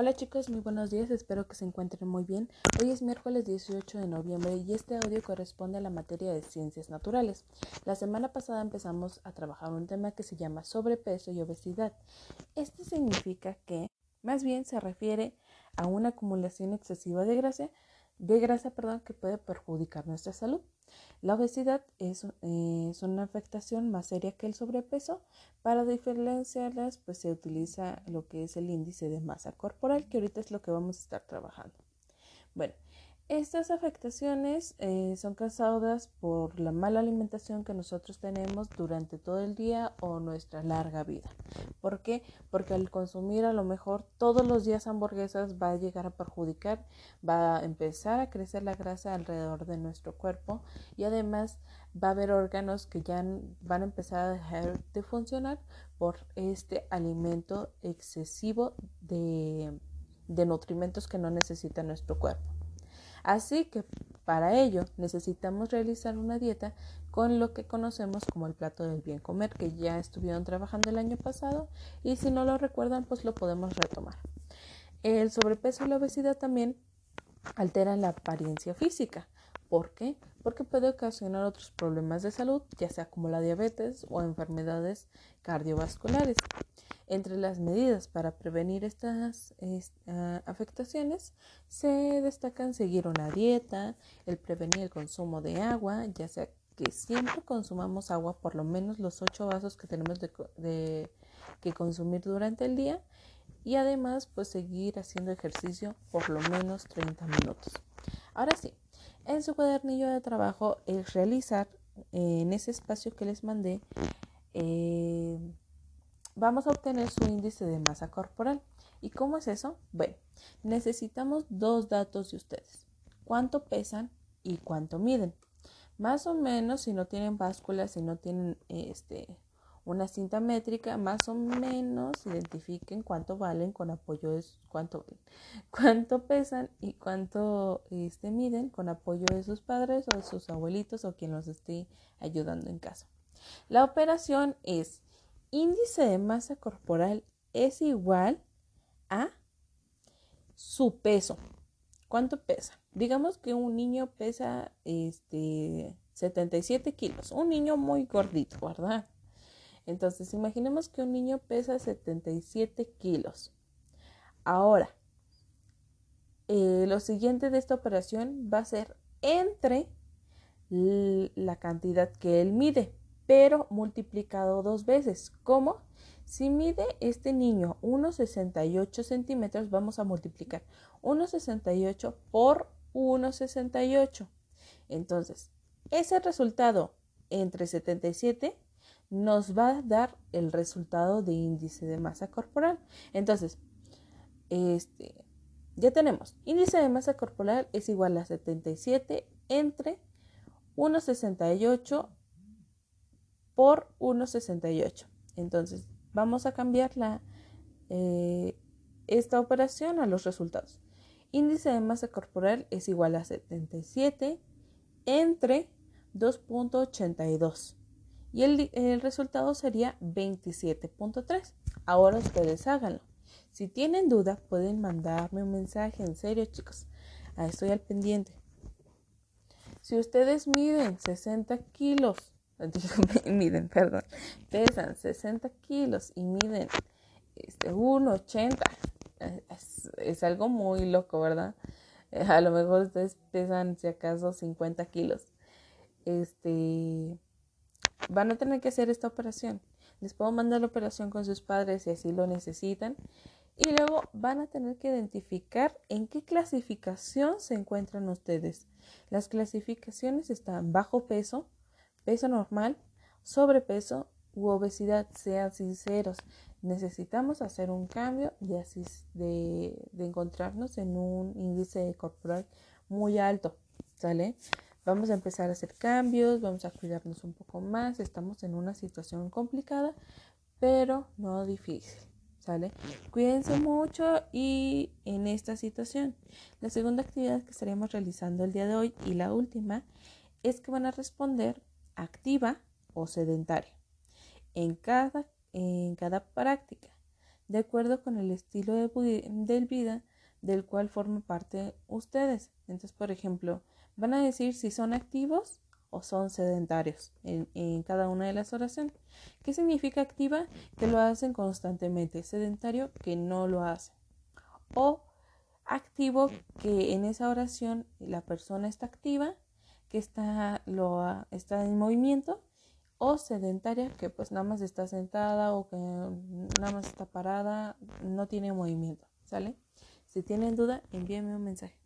Hola chicos, muy buenos días, espero que se encuentren muy bien. Hoy es miércoles 18 de noviembre y este audio corresponde a la materia de ciencias naturales. La semana pasada empezamos a trabajar un tema que se llama sobrepeso y obesidad. Este significa que, más bien se refiere a una acumulación excesiva de grasa, de grasa perdón, que puede perjudicar nuestra salud. La obesidad es, eh, es, una afectación más seria que el sobrepeso. Para diferenciarlas, pues se utiliza lo que es el índice de masa corporal, que ahorita es lo que vamos a estar trabajando. Bueno, estas afectaciones eh, son causadas por la mala alimentación que nosotros tenemos durante todo el día o nuestra larga vida. ¿Por qué? Porque al consumir a lo mejor todos los días hamburguesas va a llegar a perjudicar, va a empezar a crecer la grasa alrededor de nuestro cuerpo y además va a haber órganos que ya van a empezar a dejar de funcionar por este alimento excesivo de, de nutrimentos que no necesita nuestro cuerpo. Así que para ello necesitamos realizar una dieta con lo que conocemos como el plato del bien comer, que ya estuvieron trabajando el año pasado y si no lo recuerdan, pues lo podemos retomar. El sobrepeso y la obesidad también alteran la apariencia física. ¿Por qué? Porque puede ocasionar otros problemas de salud, ya sea como la diabetes o enfermedades cardiovasculares. Entre las medidas para prevenir estas ah, afectaciones se destacan seguir una dieta, el prevenir el consumo de agua, ya sea que siempre consumamos agua por lo menos los 8 vasos que tenemos que consumir durante el día y además pues seguir haciendo ejercicio por lo menos 30 minutos. Ahora sí, en su cuadernillo de trabajo es realizar en ese espacio que les mandé eh, vamos a obtener su índice de masa corporal. ¿Y cómo es eso? Bueno, necesitamos dos datos de ustedes. ¿Cuánto pesan y cuánto miden? Más o menos, si no tienen báscula, si no tienen este, una cinta métrica, más o menos identifiquen cuánto valen con apoyo de cuánto, cuánto pesan y cuánto este, miden con apoyo de sus padres o de sus abuelitos o quien los esté ayudando en casa. La operación es índice de masa corporal es igual a su peso. ¿Cuánto pesa? Digamos que un niño pesa este, 77 kilos, un niño muy gordito, ¿verdad? Entonces, imaginemos que un niño pesa 77 kilos. Ahora, eh, lo siguiente de esta operación va a ser entre la cantidad que él mide pero multiplicado dos veces. ¿Cómo? Si mide este niño 1,68 centímetros, vamos a multiplicar 1,68 por 1,68. Entonces, ese resultado entre 77 nos va a dar el resultado de índice de masa corporal. Entonces, este, ya tenemos, índice de masa corporal es igual a 77 entre 1,68 por 1,68. Entonces, vamos a cambiar eh, esta operación a los resultados. Índice de masa corporal es igual a 77 entre 2.82 y el, el, resultado sería 27.3. Ahora ustedes háganlo. Si tienen duda, pueden mandarme un mensaje. En serio, chicos, estoy al pendiente. Si ustedes miden 60 kilos miden, perdón, pesan 60 kilos y miden este, 1,80. Es, algo muy loco, ¿verdad? Eh, a lo mejor ustedes pesan, si acaso, 50 kilos. Este, van a tener que hacer esta operación. Les puedo mandar la operación con sus padres si así lo necesitan. Y luego van a tener que identificar en qué clasificación se encuentran ustedes. Las clasificaciones están bajo peso, peso normal, sobrepeso u obesidad, sean sinceros. Necesitamos hacer un cambio de, de, de encontrarnos en un índice corporal muy alto, ¿sale? Vamos a empezar a hacer cambios, vamos a cuidarnos un poco más, estamos en una situación complicada, pero no difícil, ¿sale? Cuídense mucho y en esta situación. La segunda actividad que estaremos realizando el día de hoy y la última es que van a responder activa o sedentaria. En cada, en cada práctica de acuerdo con el estilo de, vida del cual forma parte ustedes. Entonces, por ejemplo, van a decir si son activos o son sedentarios en, en, cada una de las oraciones. ¿Qué significa activa? Que lo hacen constantemente. Sedentario, que no lo hacen. O activo, que en esa oración la persona está activa, que está, lo, está en movimiento. O sedentaria, que pues nada más está sentada o que nada más está parada, no tiene movimiento. ¿Sale? Si tienen duda, envíenme un mensaje.